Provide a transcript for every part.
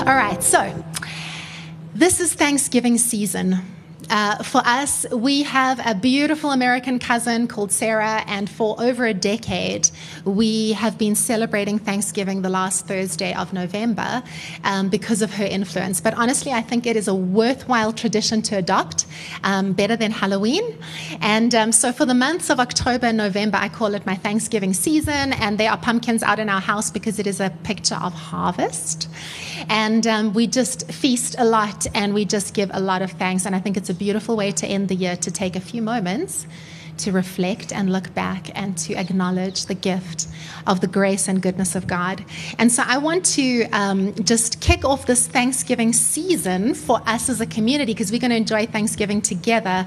All right, so this is Thanksgiving season. Uh, for us, we have a beautiful American cousin called Sarah, and for over a decade, we have been celebrating Thanksgiving the last Thursday of November um, because of her influence. But honestly, I think it is a worthwhile tradition to adopt, um, better than Halloween. And um, so for the months of October and November, I call it my Thanksgiving season, and there are pumpkins out in our house because it is a picture of harvest. And um, we just feast a lot and we just give a lot of thanks. And I think it's a beautiful way to end the year to take a few moments to reflect and look back and to acknowledge the gift of the grace and goodness of God. And so I want to um, just kick off this Thanksgiving season for us as a community because we're going to enjoy Thanksgiving together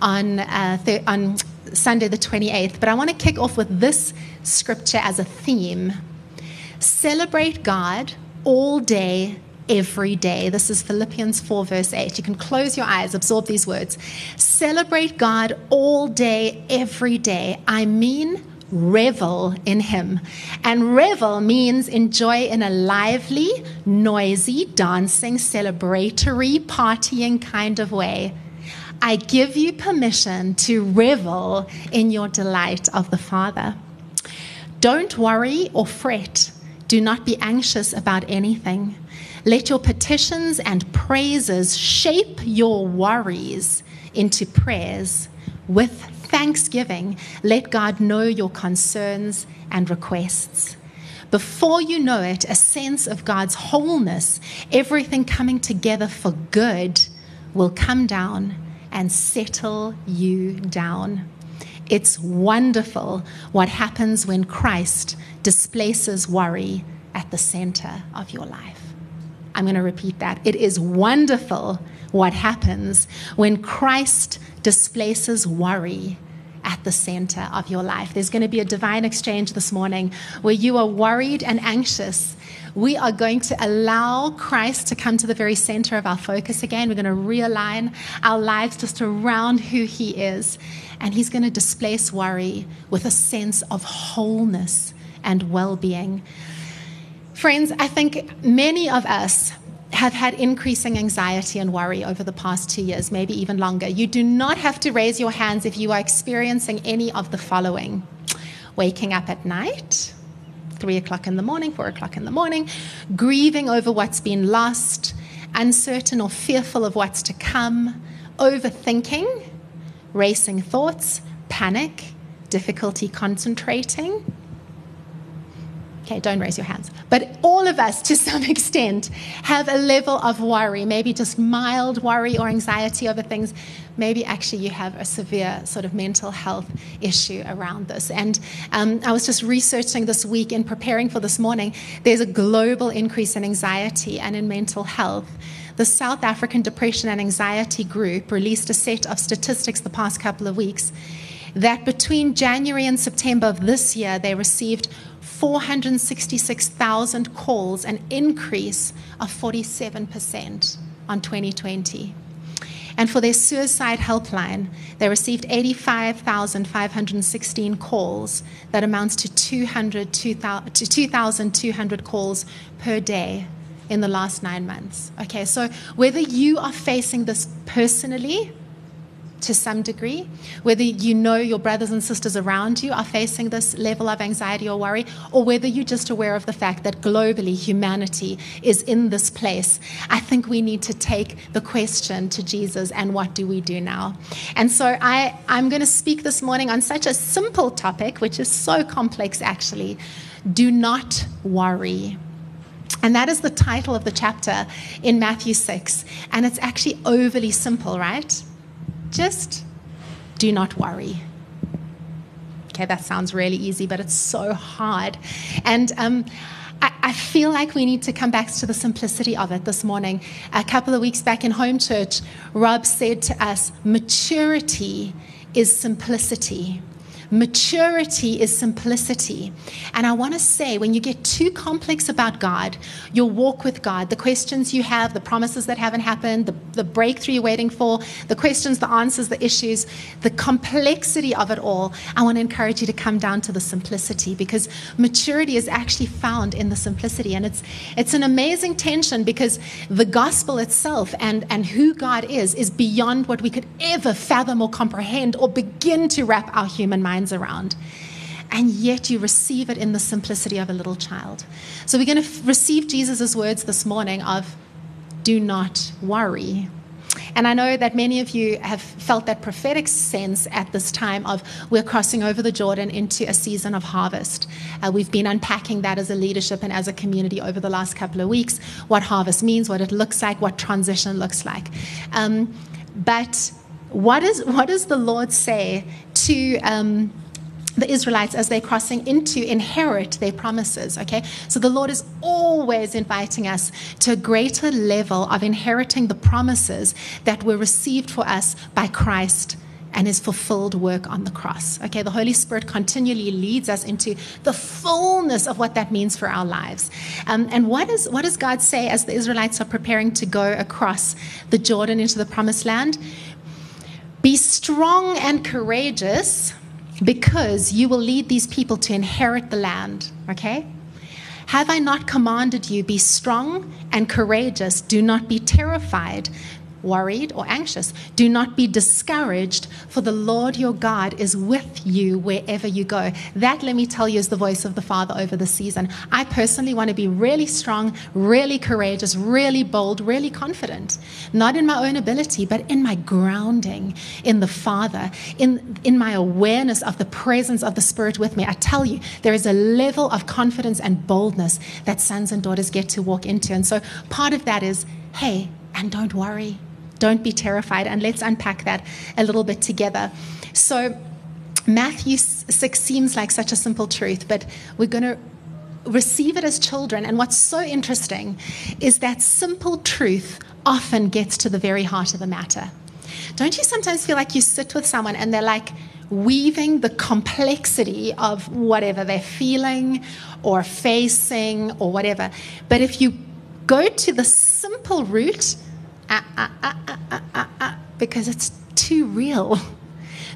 on, uh, th- on Sunday the 28th. But I want to kick off with this scripture as a theme celebrate God all day, every day. This is Philippians 4, verse 8. You can close your eyes, absorb these words. Celebrate God all day, every day. I mean, revel in Him. And revel means enjoy in a lively, noisy, dancing, celebratory, partying kind of way. I give you permission to revel in your delight of the Father. Don't worry or fret do not be anxious about anything. Let your petitions and praises shape your worries into prayers. With thanksgiving, let God know your concerns and requests. Before you know it, a sense of God's wholeness, everything coming together for good, will come down and settle you down. It's wonderful what happens when Christ displaces worry at the center of your life. I'm going to repeat that. It is wonderful what happens when Christ displaces worry at the center of your life. There's going to be a divine exchange this morning where you are worried and anxious. We are going to allow Christ to come to the very center of our focus again. We're going to realign our lives just around who He is. And He's going to displace worry with a sense of wholeness and well being. Friends, I think many of us have had increasing anxiety and worry over the past two years, maybe even longer. You do not have to raise your hands if you are experiencing any of the following waking up at night, three o'clock in the morning, four o'clock in the morning, grieving over what's been lost, uncertain or fearful of what's to come, overthinking, racing thoughts, panic, difficulty concentrating Okay, don't raise your hands. But all of us, to some extent, have a level of worry, maybe just mild worry or anxiety over things. Maybe actually you have a severe sort of mental health issue around this. And um, I was just researching this week in preparing for this morning. There's a global increase in anxiety and in mental health. The South African Depression and Anxiety Group released a set of statistics the past couple of weeks that between January and September of this year, they received 466,000 calls, an increase of 47% on 2020. And for their suicide helpline, they received 85,516 calls. That amounts to 2,200 calls per day in the last nine months. Okay, so whether you are facing this personally, to some degree, whether you know your brothers and sisters around you are facing this level of anxiety or worry, or whether you're just aware of the fact that globally humanity is in this place, I think we need to take the question to Jesus and what do we do now? And so I, I'm going to speak this morning on such a simple topic, which is so complex actually. Do not worry. And that is the title of the chapter in Matthew 6. And it's actually overly simple, right? Just do not worry. Okay, that sounds really easy, but it's so hard. And um, I, I, feel like we need to come back to the simplicity of it this morning. A couple of weeks back in home church, Rob said to us, maturity is simplicity. Maturity is simplicity. And I want to say, when you get too complex about God, your walk with God, the questions you have, the promises that haven't happened, the, the breakthrough you're waiting for, the questions, the answers, the issues, the complexity of it all, I want to encourage you to come down to the simplicity because maturity is actually found in the simplicity. And it's, it's an amazing tension because the gospel itself and, and who God is is beyond what we could ever fathom or comprehend or begin to wrap our human mind minds around. And yet you receive it in the simplicity of a little child. So we're going to f- receive Jesus' words this morning of do not worry. And I know that many of you have felt that prophetic sense at this time of we're crossing over the Jordan into a season of harvest. Uh, we've been unpacking that as a leadership and as a community over the last couple of weeks what harvest means, what it looks like, what transition looks like. Um, but what, is, what does the Lord say to um, the Israelites as they're crossing into inherit their promises. Okay, so the Lord is always inviting us to a greater level of inheriting the promises that were received for us by Christ and his fulfilled work on the cross. Okay, the Holy Spirit continually leads us into the fullness of what that means for our lives. Um, and what, is, what does God say as the Israelites are preparing to go across the Jordan into the promised land? Be strong and courageous because you will lead these people to inherit the land. Okay? Have I not commanded you, be strong and courageous? Do not be terrified, worried, or anxious. Do not be discouraged, for the Lord your God is with you wherever you go. That, let me tell you, is the voice of the Father over the season. I personally want to be really strong, really courageous, really bold, really confident, not in my own ability, but in my grounding in the Father, in, in my awareness of the presence of the Spirit with me. I tell you, there is a level of confidence and boldness that sons and daughters get to walk into. And so part of that is, hey, and don't worry. Don't be terrified. And let's unpack that a little bit together. So, Matthew 6 seems like such a simple truth, but we're going to receive it as children. And what's so interesting is that simple truth often gets to the very heart of the matter. Don't you sometimes feel like you sit with someone and they're like weaving the complexity of whatever they're feeling or facing or whatever? But if you go to the simple root, Ah, ah, ah, because it's too real.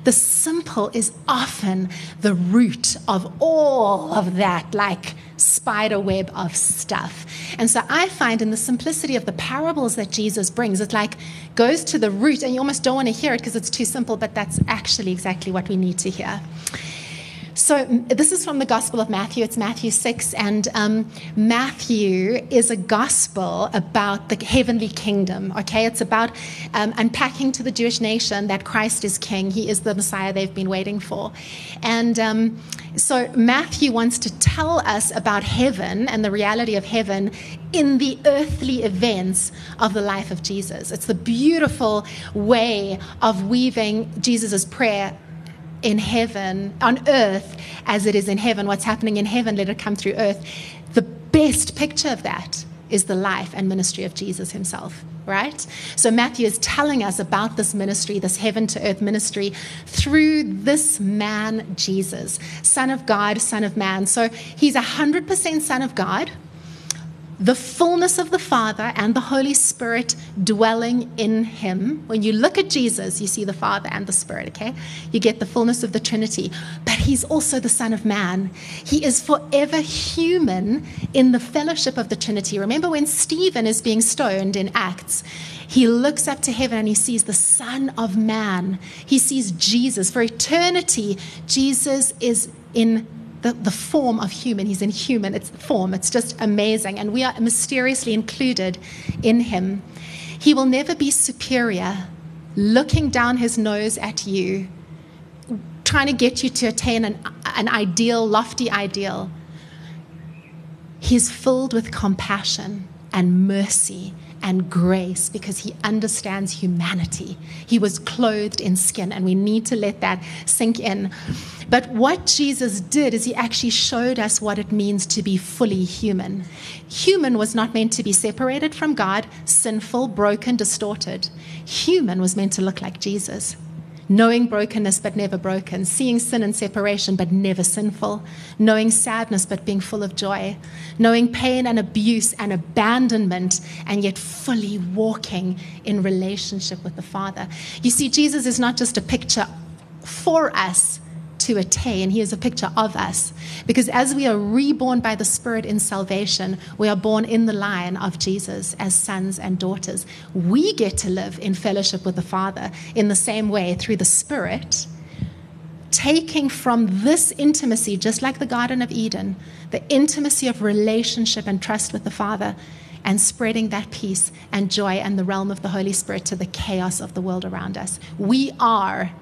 The simple is often the root of all of that, like spider web of stuff. And so I find in the simplicity of the parables that Jesus brings, it like goes to the root, and you almost don't want to hear it because it's too simple, but that's actually exactly what we need to hear. So, this is from the Gospel of Matthew. It's Matthew 6, and um, Matthew is a gospel about the heavenly kingdom, okay? It's about um, unpacking to the Jewish nation that Christ is king. He is the Messiah they've been waiting for. And um, so, Matthew wants to tell us about heaven and the reality of heaven in the earthly events of the life of Jesus. It's the beautiful way of weaving Jesus' prayer in heaven, on earth, as it is in heaven. What's happening in heaven, let it come through earth. The best picture of that is the life and ministry of Jesus himself, right? So Matthew is telling us about this ministry, this heaven to earth ministry, through this man, Jesus, Son of God, Son of Man. So he's 100% Son of God the fullness of the Father and the Holy Spirit dwelling in him. When you look at Jesus, you see the Father and the Spirit, okay? You get the fullness of the Trinity. But he's also the Son of Man. He is forever human in the fellowship of the Trinity. Remember when Stephen is being stoned in Acts? He looks up to heaven and he sees the Son of Man. He sees Jesus. For eternity, Jesus is in the, the form of human. He's in human, it's form. It's just amazing. And we are mysteriously included in him. He will never be superior, looking down his nose at you, trying to get you to attain an, an ideal, lofty ideal. He's filled with compassion and mercy and grace because he understands humanity. He was clothed in skin, and we need to let that sink in. But what Jesus did is he actually showed us what it means to be fully human. Human was not meant to be separated from God, sinful, broken, distorted. Human was meant to look like Jesus. Knowing brokenness but never broken, seeing sin and separation but never sinful, knowing sadness but being full of joy, knowing pain and abuse and abandonment and yet fully walking in relationship with the Father. You see, Jesus is not just a picture for us to attain, He is a picture of us. Because as we are reborn by the Spirit in salvation, we are born in the line of Jesus as sons and daughters. We get to live in fellowship with the Father in the same way through the Spirit, taking from this intimacy, just like the Garden of Eden, the intimacy of relationship and trust with the Father. And spreading that peace and joy and the realm of the Holy Spirit to the chaos of the world around us. We are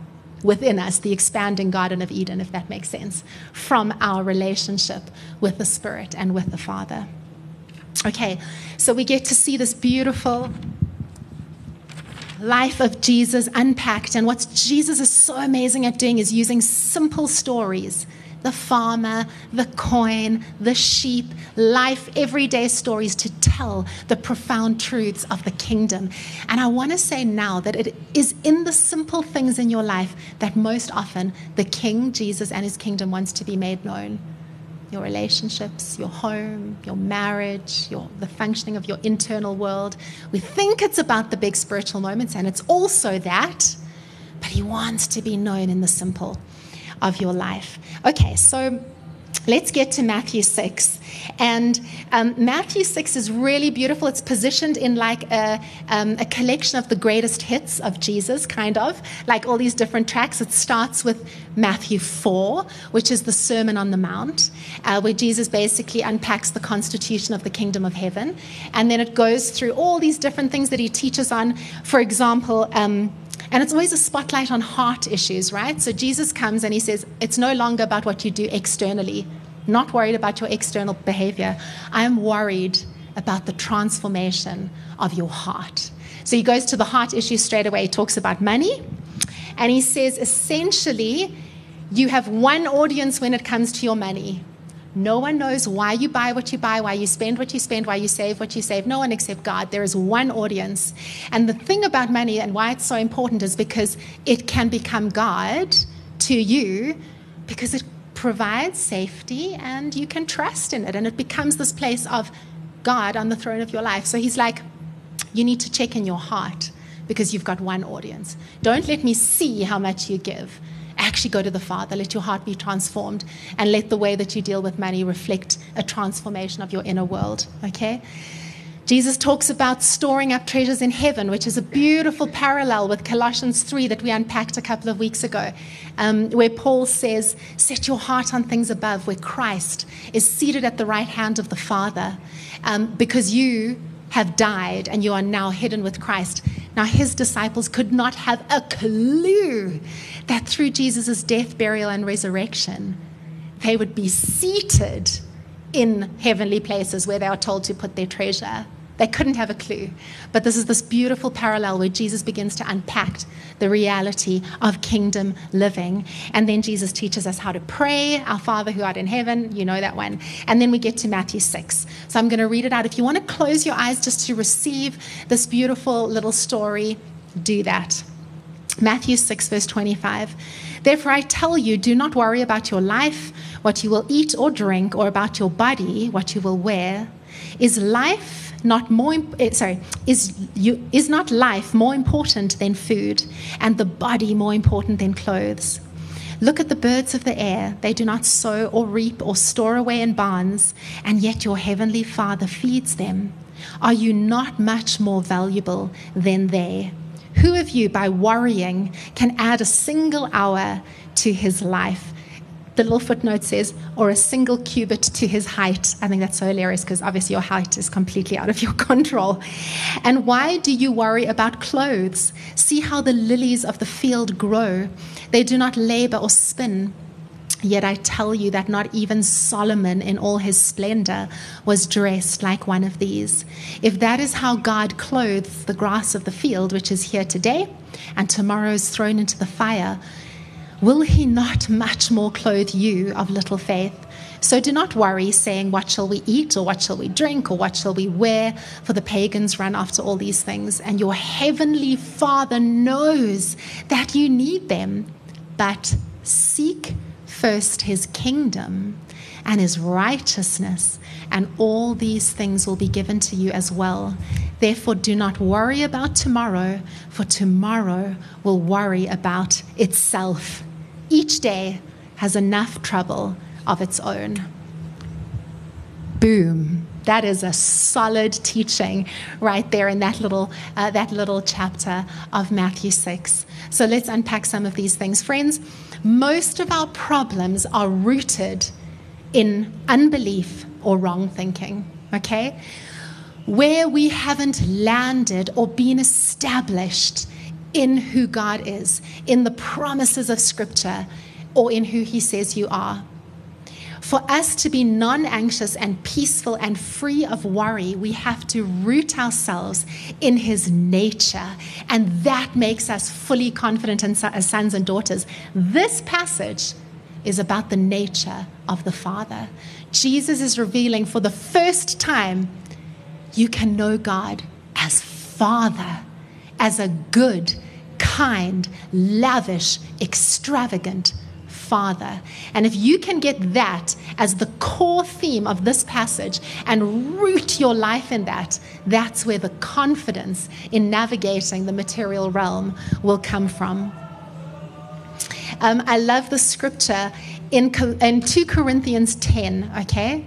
within us, the expanding Garden of Eden, if that makes sense, from our relationship with the Spirit and with the Father. Okay, so we get to see this beautiful life of Jesus unpacked. And what Jesus is so amazing at doing is using simple stories the farmer, the coin, the sheep, life, everyday stories to tell the profound truths of the kingdom. And I want to say now that it is in the simple things in your life that most often the King, Jesus, and his kingdom wants to be made known. Your relationships, your home, your marriage, your, the functioning of your internal world. We think it's about the big spiritual moments, and it's also that, but he wants to be known in the simple of your life. Okay, so let's get to Matthew 6. And um, Matthew 6 is really beautiful. It's positioned in like a, um, a, collection of the greatest hits of Jesus, kind of, like all these different tracks. It starts with Matthew 4, which is the Sermon on the Mount, uh, where Jesus basically unpacks the constitution of the kingdom of heaven. And then it goes through all these different things that he teaches on. For example, um, and it's always a spotlight on heart issues, right? So Jesus comes and he says, It's no longer about what you do externally, not worried about your external behavior. I am worried about the transformation of your heart. So he goes to the heart issue straight away. He talks about money. And he says, essentially, you have one audience when it comes to your money. No one knows why you buy what you buy, why you spend what you spend, why you save what you save. No one except God. There is one audience. And the thing about money and why it's so important is because it can become God to you because it provides safety and you can trust in it. And it becomes this place of God on the throne of your life. So he's like, you need to check in your heart because you've got one audience. Don't let me see how much you give actually go to the Father. Let your heart be transformed and let the way that you deal with money reflect a transformation of your inner world. Okay? Jesus talks about storing up treasures in heaven, which is a beautiful parallel with Colossians 3 that we unpacked a couple of weeks ago, um, where Paul says, Set your heart on things above, where Christ is seated at the right hand of the Father, um, because you have died and you are now hidden with Christ. Now, his disciples could not have a clue that through Jesus' death, burial, and resurrection, they would be seated in heavenly places where they are told to put their treasure. They couldn't have a clue. But this is this beautiful parallel where Jesus begins to unpack the reality of kingdom living. And then Jesus teaches us how to pray, Our Father who art in heaven, you know that one. And then we get to Matthew 6. So I'm going to read it out. If you want to close your eyes just to receive this beautiful little story, do that. Matthew 6, verse 25. Therefore, I tell you, do not worry about your life, what you will eat or drink, or about your body, what you will wear. Is life not more, eh, sorry, is, you, is not life more important than food, and the body more important than clothes? Look at the birds of the air. They do not sow or reap or store away in barns, and yet your heavenly Father feeds them. Are you not much more valuable than they? Who of you, by worrying, can add a single hour to his life? The little footnote says, or a single cubit to his height. I think that's so hilarious because obviously your height is completely out of your control. And why do you worry about clothes? See how the lilies of the field grow. They do not labor or spin. Yet I tell you that not even Solomon in all his splendor was dressed like one of these. If that is how God clothes the grass of the field, which is here today and tomorrow is thrown into the fire, will he not much more clothe you of little faith? So do not worry, saying, What shall we eat, or what shall we drink, or what shall we wear? For the pagans run after all these things, and your heavenly Father knows that you need them. But seek first his kingdom and his righteousness, and all these things will be given to you as well. Therefore, do not worry about tomorrow, for tomorrow will worry about itself. Each day has enough trouble of its own. Boom. That is a solid teaching right there in that little, uh, that little chapter of Matthew 6. So let's unpack some of these things. Friends, most of our problems are rooted in unbelief or wrong thinking, okay? Where we haven't landed or been established in who God is, in the promises of Scripture, or in who He says you are. For us to be non anxious and peaceful and free of worry, we have to root ourselves in His nature. And that makes us fully confident as sons and daughters. This passage is about the nature of the Father. Jesus is revealing for the first time you can know God as Father, as a good, kind, lavish, extravagant Father. And if you can get that as the core theme of this passage and root your life in that, that's where the confidence in navigating the material realm will come from. Um, I love the scripture in, in 2 Corinthians 10, okay?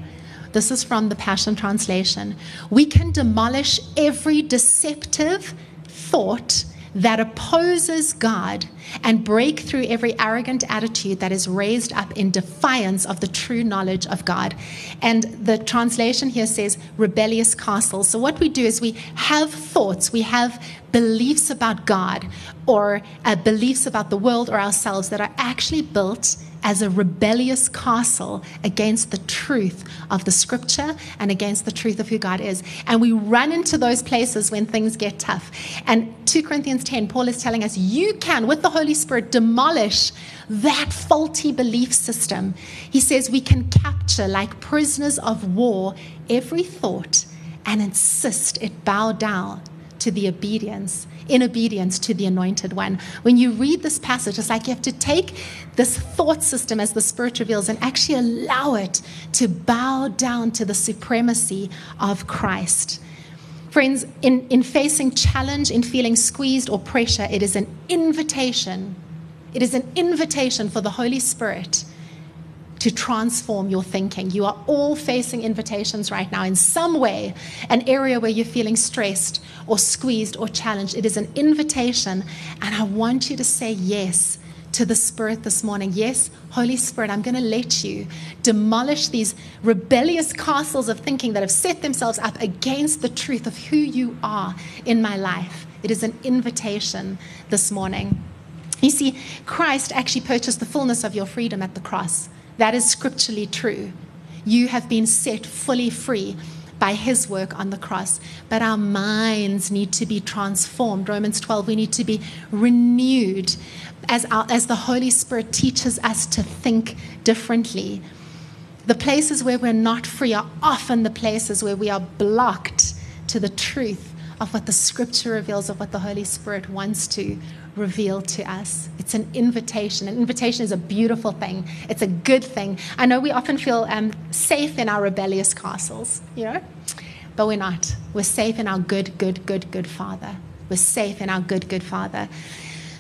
This is from the Passion Translation. We can demolish every deceptive thought that opposes God and break through every arrogant attitude that is raised up in defiance of the true knowledge of God. And the translation here says rebellious castles. So, what we do is we have thoughts, we have beliefs about God or uh, beliefs about the world or ourselves that are actually built as a rebellious castle against the truth of the scripture and against the truth of who God is. And we run into those places when things get tough. And 2 Corinthians 10, Paul is telling us you can, with the Holy Spirit, demolish that faulty belief system. He says we can capture, like prisoners of war, every thought and insist it bow down to the obedience, in obedience to the anointed one. When you read this passage, it's like you have to take this thought system as the Spirit reveals and actually allow it to bow down to the supremacy of Christ. Friends, in, in facing challenge, in feeling squeezed or pressure, it is an invitation. It is an invitation for the Holy Spirit to transform your thinking. You are all facing invitations right now in some way, an area where you're feeling stressed or squeezed or challenged. It is an invitation, and I want you to say yes to the Spirit this morning. Yes, Holy Spirit, I'm going to let you demolish these rebellious castles of thinking that have set themselves up against the truth of who you are in my life. It is an invitation this morning. You see, Christ actually purchased the fullness of your freedom at the cross. That is scripturally true. You have been set fully free by his work on the cross. But our minds need to be transformed. Romans 12, we need to be renewed as, our, as the Holy Spirit teaches us to think differently. The places where we're not free are often the places where we are blocked to the truth of what the scripture reveals, of what the Holy Spirit wants to reveal to us. It's an invitation. An invitation is a beautiful thing, it's a good thing. I know we often feel um, safe in our rebellious castles, you know, but we're not. We're safe in our good, good, good, good Father. We're safe in our good, good Father.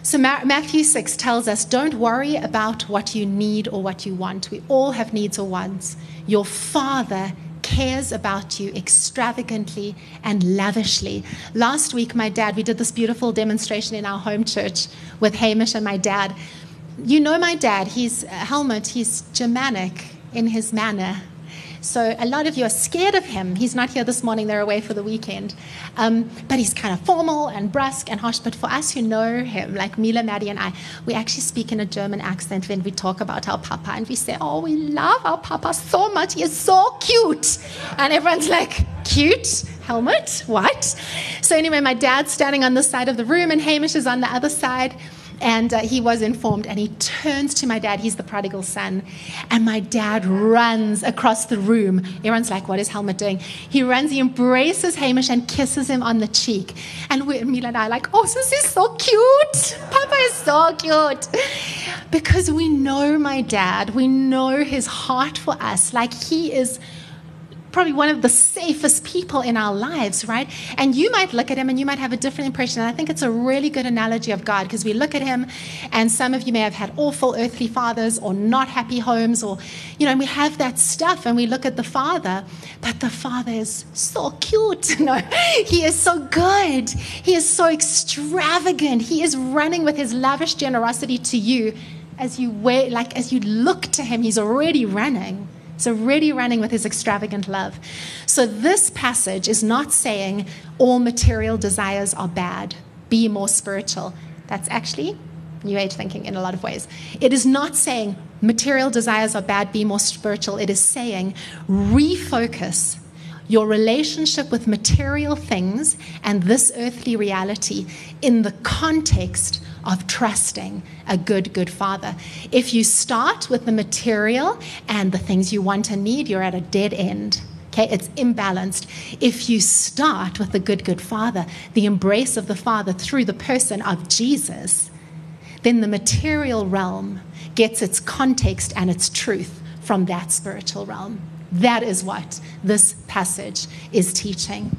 So, Matthew 6 tells us don't worry about what you need or what you want. We all have needs or wants. Your Father cares about you extravagantly and lavishly. Last week, my dad, we did this beautiful demonstration in our home church with Hamish and my dad. You know my dad, he's uh, Helmut, he's Germanic in his manner. So a lot of you are scared of him. He's not here this morning, they're away for the weekend. Um, but he's kind of formal and brusque and harsh. But for us who know him, like Mila, Maddie, and I, we actually speak in a German accent when we talk about our papa. And we say, Oh, we love our papa so much. He is so cute. And everyone's like, Cute? Helmut? What? So, anyway, my dad's standing on this side of the room, and Hamish is on the other side. And uh, he was informed, and he turns to my dad. He's the prodigal son. And my dad runs across the room. Everyone's like, What is Helmut doing? He runs, he embraces Hamish and kisses him on the cheek. And we, Mila and I are like, Oh, this is so cute. Papa is so cute. Because we know my dad, we know his heart for us. Like, he is probably one of the safest people in our lives, right? And you might look at him and you might have a different impression. And I think it's a really good analogy of God because we look at him, and some of you may have had awful earthly fathers or not happy homes, or, you know, and we have that stuff and we look at the father, but the father is so cute. no, he is so good. He is so extravagant. He is running with his lavish generosity to you as you wait, like as you look to him, he's already running. So, already running with his extravagant love. So, this passage is not saying all material desires are bad, be more spiritual. That's actually New Age thinking in a lot of ways. It is not saying material desires are bad, be more spiritual. It is saying refocus your relationship with material things and this earthly reality in the context of trusting a good, good father. If you start with the material and the things you want and need, you're at a dead end. Okay, it's imbalanced. If you start with the good, good father, the embrace of the father through the person of Jesus, then the material realm gets its context and its truth from that spiritual realm. That is what this passage is teaching.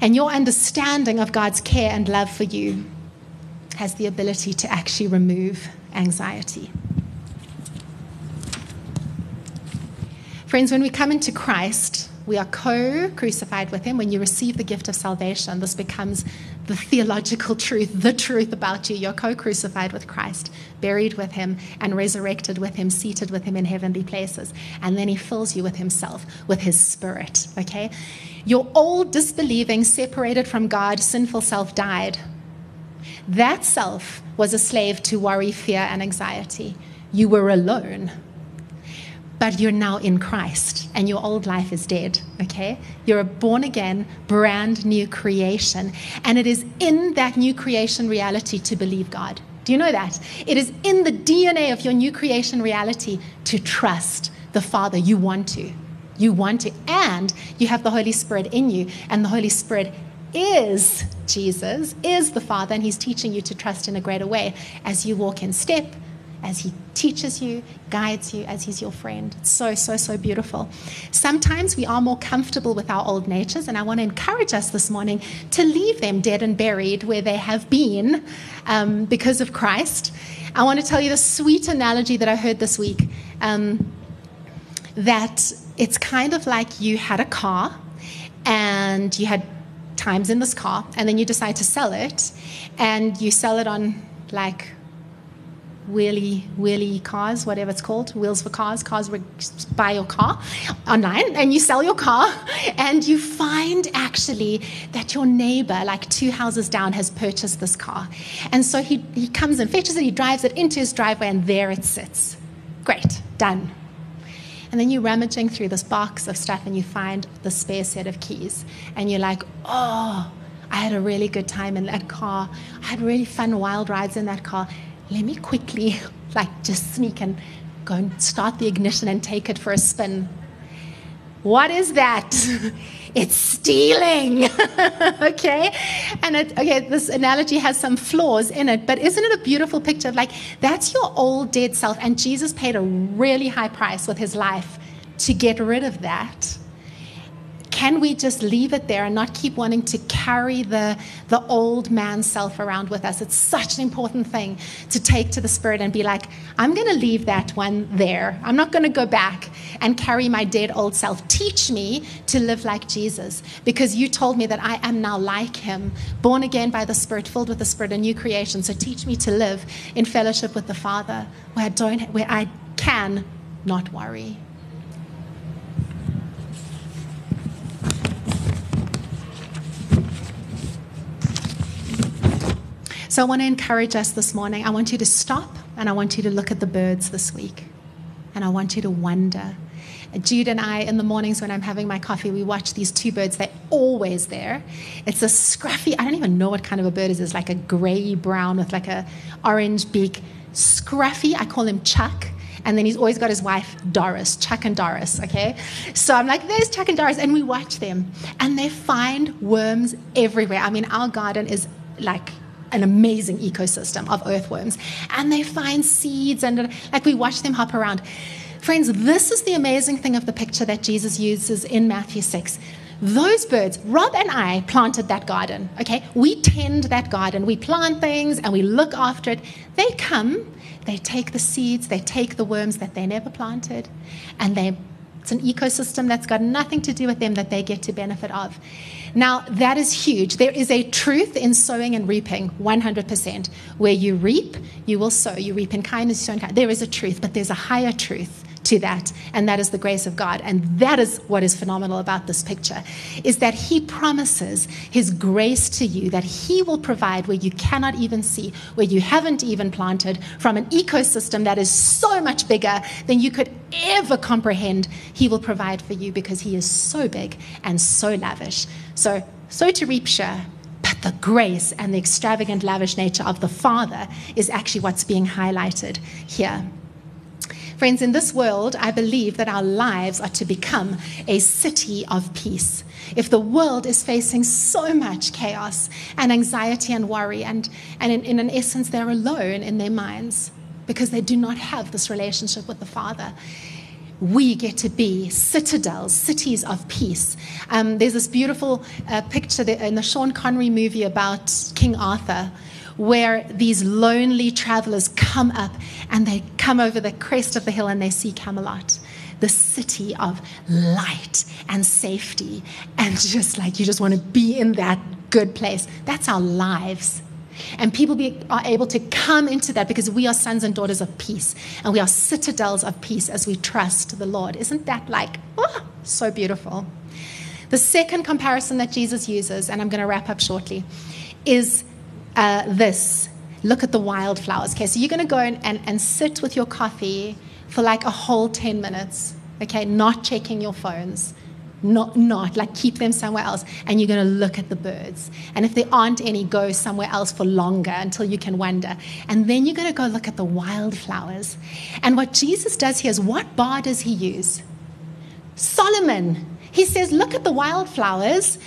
And your understanding of God's care and love for you has the ability to actually remove anxiety. Friends, when we come into Christ, we are co crucified with Him. When you receive the gift of salvation, this becomes the theological truth, the truth about you. You're co crucified with Christ, buried with Him, and resurrected with Him, seated with Him in heavenly places. And then He fills you with Himself, with His Spirit. Okay? Your old disbelieving, separated from God, sinful self died that self was a slave to worry, fear, and anxiety. You were alone. But you're now in Christ and your old life is dead, okay? You're a born again, brand new creation. And it is in that new creation reality to believe God. Do you know that? It is in the DNA of your new creation reality to trust the Father. You want to. You want to. And you have the Holy Spirit in you, and the Holy Spirit is Jesus, is the Father, and He's teaching you to trust in a greater way as you walk in step, as He teaches you, guides you, as He's your friend. It's so, so, so beautiful. Sometimes we are more comfortable with our old natures, and I want to encourage us this morning to leave them dead and buried where they have been um, because of Christ. I want to tell you the sweet analogy that I heard this week um, that it's kind of like you had a car and you had times in this car and then you decide to sell it and you sell it on like wheelie wheelie cars, whatever it's called, wheels for cars, cars buy your car online, and you sell your car, and you find actually that your neighbor, like two houses down, has purchased this car, and so he he comes and fetches it, he drives it into his driveway, and there it sits. Great, done. And then you're rummaging through this box of stuff and you find the spare set of keys. And you're like, oh, I had a really good time in that car. I had really fun wild rides in that car. Let me quickly, like, just sneak and go and start the ignition and take it for a spin. What is that? it's stealing. okay? And it, okay, this analogy has some flaws in it, but isn't it a beautiful picture of like that's your old dead self and Jesus paid a really high price with his life to get rid of that can we just leave it there and not keep wanting to carry the, the old man self around with us? It's such an important thing to take to the Spirit and be like, I'm going to leave that one there. I'm not going to go back and carry my dead old self. Teach me to live like Jesus because you told me that I am now like him, born again by the Spirit, filled with the Spirit, a new creation. So teach me to live in fellowship with the Father where I, don't, where I can not worry. So I want to encourage us this morning. I want you to stop and I want you to look at the birds this week. And I want you to wonder. Jude and I, in the mornings when I'm having my coffee, we watch these two birds. They're always there. It's a scruffy, I don't even know what kind of a bird it is. It's like a gray brown with like a orange beak. Scruffy, I call him Chuck. And then he's always got his wife, Doris, Chuck and Doris, okay? So I'm like, there's Chuck and Doris. And we watch them. And they find worms everywhere. I mean, our garden is like an amazing ecosystem of earthworms. And they find seeds and like we watch them hop around. Friends, this is the amazing thing of the picture that Jesus uses in Matthew 6. Those birds, Rob and I planted that garden, okay? We tend that garden. We plant things and we look after it. They come, they take the seeds, they take the worms that they never planted, and they it's an ecosystem that's got nothing to do with them that they get to benefit of. Now, that is huge. There is a truth in sowing and reaping, 100%. Where you reap, you will sow. You reap in kindness, you sow in kindness. There is a truth, but there's a higher truth to that and that is the grace of god. And that is what is phenomenal about this picture is that he promises his grace to you that he will provide where you cannot even see where you haven't even planted from an ecosystem that is so much bigger than you could ever comprehend. He will provide for you because he is so big and so lavish. So so to reap sure but the grace and the extravagant, lavish nature of the Father is actually what's being highlighted here. Friends, in this world, I believe that our lives are to become a city of peace. If the world is facing so much chaos and anxiety and worry, and, and in, in an essence, they're alone in their minds because they do not have this relationship with the Father we get to be citadels, cities of peace. Um, there's this beautiful uh, picture in the Sean Connery movie about King Arthur, where these lonely travelers come up and they come over the crest of the hill and they see Camelot, the city of light and safety. And just like you just want to be in that good place. That's our lives. And people be, are able to come into that because we are sons and daughters of peace and we are citadels of peace as we trust the Lord. Isn't that like, oh, so beautiful? The second comparison that Jesus uses, and I'm going to wrap up shortly, is uh, this look at the wildflowers. Okay, so you're going to go and, and, and sit with your coffee for like a whole 10 minutes, okay, not checking your phones. Not, not like keep them somewhere else, and you're going to look at the birds. And if there aren't any, go somewhere else for longer until you can wander. And then you're going to go look at the wildflowers. And what Jesus does here is what bar does he use? Solomon. He says, Look at the wildflowers.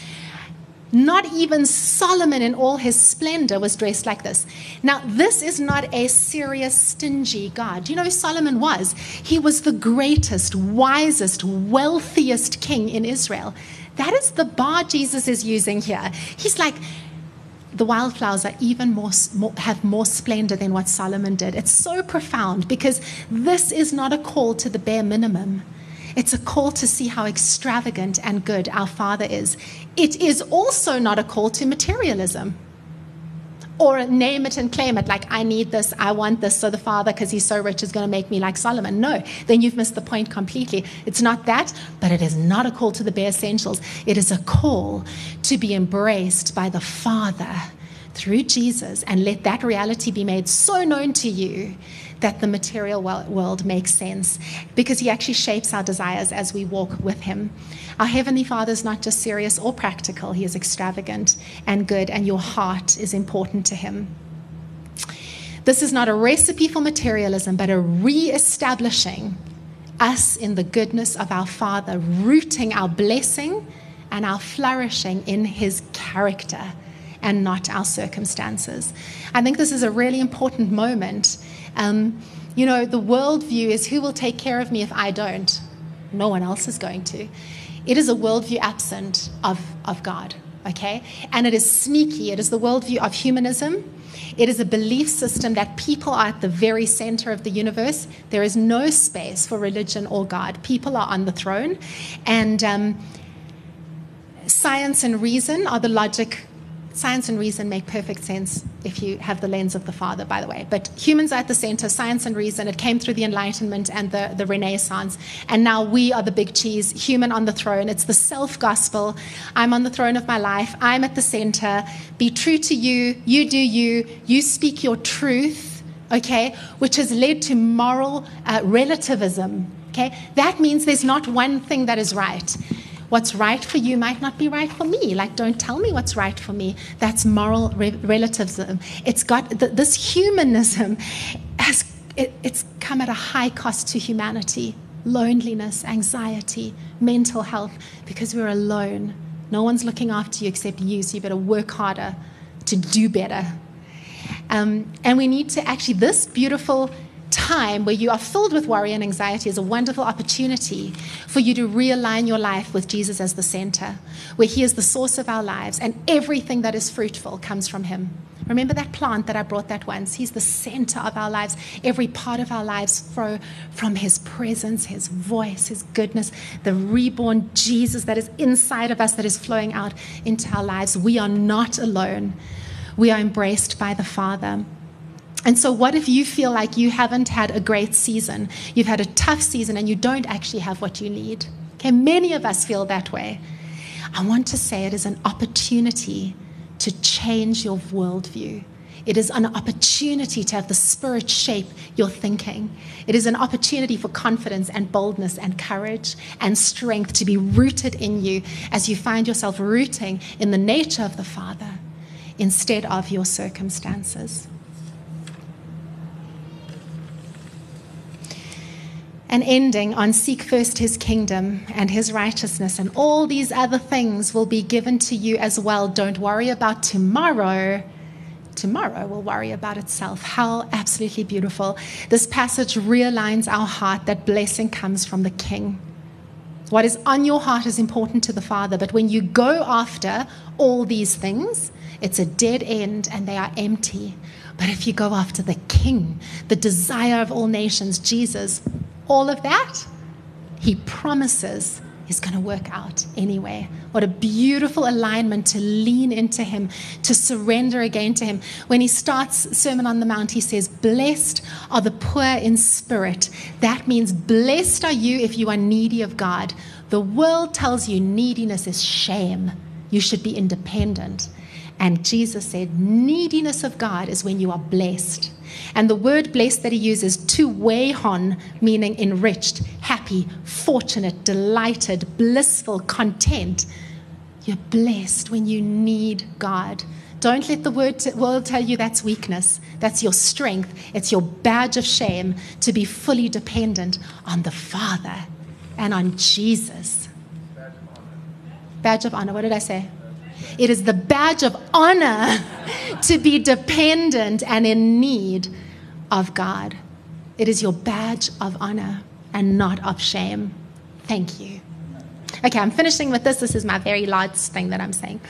Not even Solomon in all his splendor was dressed like this. Now, this is not a serious, stingy God. Do you know who Solomon was? He was the greatest, wisest, wealthiest king in Israel. That is the bar Jesus is using here. He's like, the wildflowers are even more, more, have more splendor than what Solomon did. It's so profound because this is not a call to the bare minimum. It's a call to see how extravagant and good our Father is. It is also not a call to materialism or name it and claim it like, I need this, I want this, so the Father, because he's so rich, is going to make me like Solomon. No, then you've missed the point completely. It's not that, but it is not a call to the bare essentials. It is a call to be embraced by the Father through Jesus and let that reality be made so known to you that the material world makes sense because he actually shapes our desires as we walk with him. Our Heavenly Father is not just serious or practical, he is extravagant and good, and your heart is important to him. This is not a recipe for materialism, but a re establishing us in the goodness of our Father, rooting our blessing and our flourishing in his character and not our circumstances. I think this is a really important moment. Um, you know, the worldview is who will take care of me if I don't? No one else is going to. It is a worldview absent of, of God, okay? And it is sneaky. It is the worldview of humanism. It is a belief system that people are at the very center of the universe. There is no space for religion or God. People are on the throne. And um, science and reason are the logic science and reason make perfect sense if you have the lens of the Father, by the way. But humans are at the center, science and reason. It came through the Enlightenment and the, the Renaissance. And now we are the big cheese, human on the throne. It's the self gospel. I'm on the throne of my life. I'm at the center. Be true to you. You do you. You speak your truth, okay? Which has led to moral uh, relativism Okay? That means there's not one thing that is right. What's right for you might not be right for me. Like, don't tell me what's right for me. That's moral re- relativism. It's got th- this humanism has it, it's come at a high cost to humanity. Loneliness, anxiety, mental health, because we're alone. No one's looking after you except you, so you better work harder to do better. Um, and we need to actually, this beautiful time where you are filled with worry and anxiety is a wonderful opportunity for you to realign your life with Jesus as the center, where He is the source of our lives and everything that is fruitful comes from Him. Remember that plant that I brought that once? He's the center of our lives. Every part of our lives flow from His presence, His voice, His goodness, the reborn Jesus that is inside of us, that is flowing out into our lives. We are not alone, we are embraced by the Father. And so, what if you feel like you haven't had a great season? You've had a tough season and you don't actually have what you need. Okay, many of us feel that way. I want to say it is an opportunity to change your worldview. It is an opportunity to have the Spirit shape your thinking. It is an opportunity for confidence and boldness and courage and strength to be rooted in you as you find yourself rooting in the nature of the Father instead of your circumstances. And ending on seek first his kingdom and his righteousness, and all these other things will be given to you as well. Don't worry about tomorrow. Tomorrow will worry about itself. How absolutely beautiful. This passage realigns our heart that blessing comes from the King. What is on your heart is important to the Father, but when you go after all these things, it's a dead end and they are empty. But if you go after the King, the desire of all nations, Jesus, all of that, he promises is going to work out anyway. What a beautiful alignment to lean into him, to surrender again to him. When he starts Sermon on the Mount, he says, Blessed are the poor in spirit. That means blessed are you if you are needy of God. The world tells you neediness is shame. You should be independent. And Jesus said, Neediness of God is when you are blessed. And the word blessed that he uses, to wehon, meaning enriched, happy, fortunate, delighted, blissful, content. You're blessed when you need God. Don't let the word world tell you that's weakness. That's your strength. It's your badge of shame to be fully dependent on the Father and on Jesus. Badge of honor. What did I say? It is the badge of honor to be dependent and in need of God. It is your badge of honor and not of shame. Thank you. Okay, I'm finishing with this. This is my very last thing that I'm saying.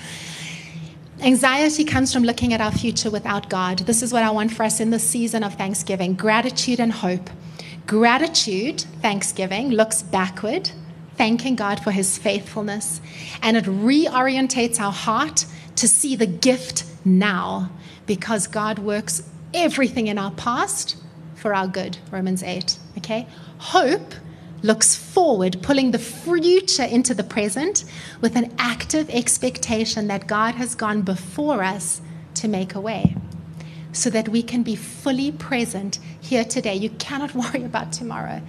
Anxiety comes from looking at our future without God. This is what I want for us in this season of Thanksgiving gratitude and hope. Gratitude, Thanksgiving, looks backward thanking God for his faithfulness. And it reorientates our heart to see the gift now because God works everything in our past for our good. Romans 8. Okay? Hope looks forward, pulling the future into the present with an active expectation that God has gone before us to make a way so that we can be fully present here today. You cannot worry about tomorrow.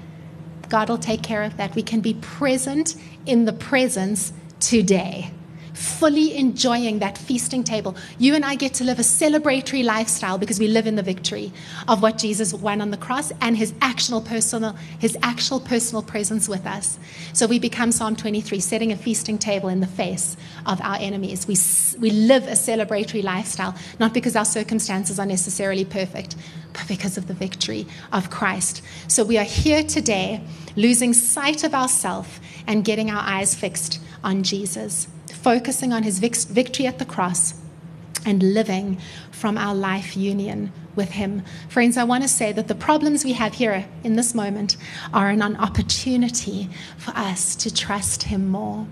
God will take care of that. We can be present in the presence today fully enjoying that feasting table. You and I get to live a celebratory lifestyle because we live in the victory of what Jesus won on the cross and his actual personal his actual personal presence with us. So we become Psalm 23 setting a feasting table in the face of our enemies. We we live a celebratory lifestyle not because our circumstances are necessarily perfect, but because of the victory of Christ. So we are here today losing sight of ourself and getting our eyes fixed on Jesus focusing on his victory at the cross and living from our life union with him. Friends, I want to say that the problems we have here in this moment are an opportunity for us to trust him more.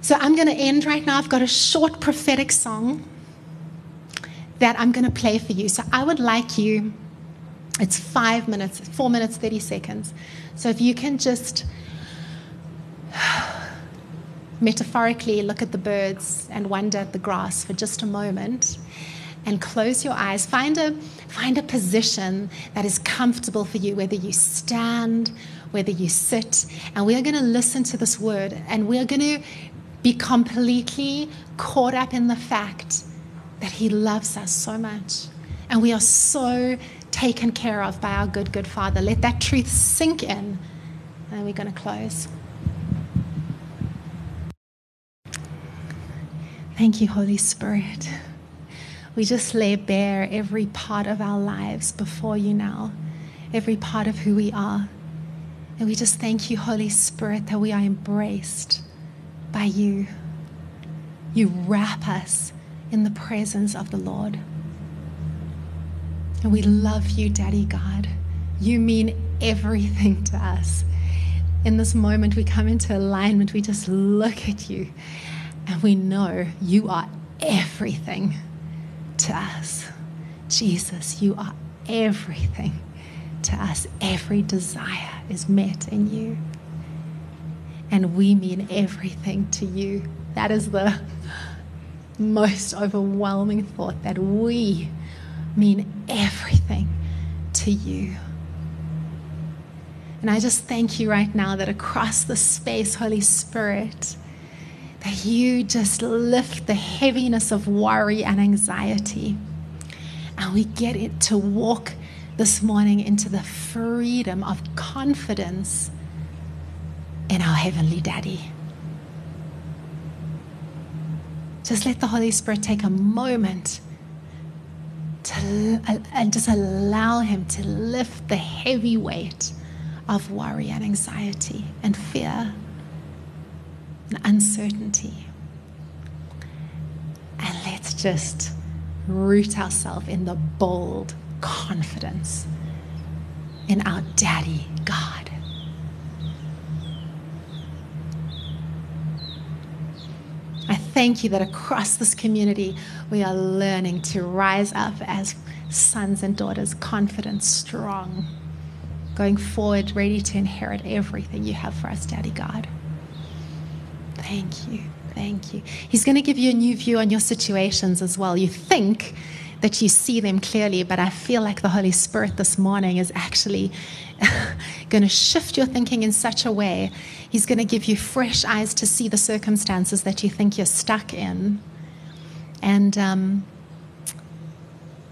So I'm going to end right now. I've got a short prophetic song that I'm going to play for you. So I would like you, it's five minutes, four minutes, 30 seconds. So if you can just metaphorically look at the birds and wonder at the grass for just a moment and close your eyes. Find a, find a position that is comfortable for you, whether you stand, whether you sit, and we are going to listen to this word and we are going to be completely caught up in the fact that He loves us so much. And we are so taken care of by our good, good Father. Let that truth sink in. And we're going to close. Thank you, Holy Spirit. We just lay bare every part of our lives before you now, every part of who we are. And we just thank you, Holy Spirit, that we are embraced by you. You wrap us in the presence of the Lord. And we love you, Daddy God. You mean everything to us. In this moment, we come into alignment, we just look at you and we know you are everything to us. Jesus, you are everything to us. Every desire is met in you. And we mean everything to you. That is the most overwhelming thought that we mean everything to you. And I just thank you right now that across the space, Holy Spirit, that you just lift the heaviness of worry and anxiety. And we get it to walk this morning into the freedom of confidence in our Heavenly Daddy. Just let the Holy Spirit take a moment to, and just allow Him to lift the heavy weight of worry and anxiety and fear and uncertainty. And let's just root ourselves in the bold confidence in our Daddy God. I thank you that across this community we are learning to rise up as sons and daughters, confident, strong, going forward, ready to inherit everything you have for us, Daddy God. Thank you. Thank you. He's going to give you a new view on your situations as well. You think that you see them clearly, but I feel like the Holy Spirit this morning is actually going to shift your thinking in such a way. He's going to give you fresh eyes to see the circumstances that you think you're stuck in. And um,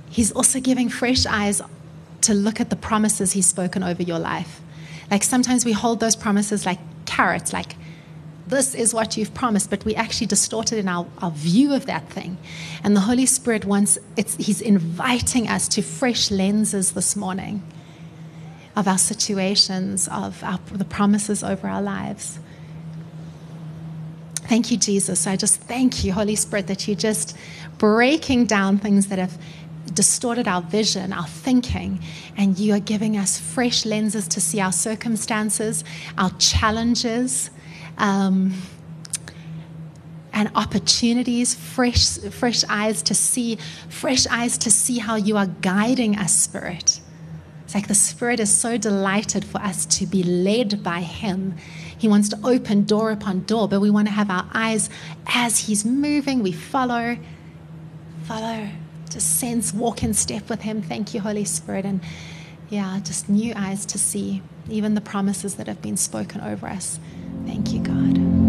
He's also giving fresh eyes to look at the promises He's spoken over your life. Like sometimes we hold those promises like carrots, like this is what you've promised, but we actually distorted in our, our view of that thing. And the Holy Spirit wants, He's inviting us to fresh lenses this morning of our situations, of our, the promises over our lives. Thank you, Jesus. I just thank you, Holy Spirit, that you're just breaking down things that have distorted our vision, our thinking, and you are giving us fresh lenses to see our circumstances, our challenges, um, and opportunities, fresh, fresh eyes to see, fresh eyes to see how you are guiding us, Spirit. It's like the Spirit is so delighted for us to be led by Him. He wants to open door upon door, but we want to have our eyes as He's moving. We follow, follow, just sense, walk in step with Him. Thank you, Holy Spirit. And yeah, just new eyes to see even the promises that have been spoken over us. Thank you, God.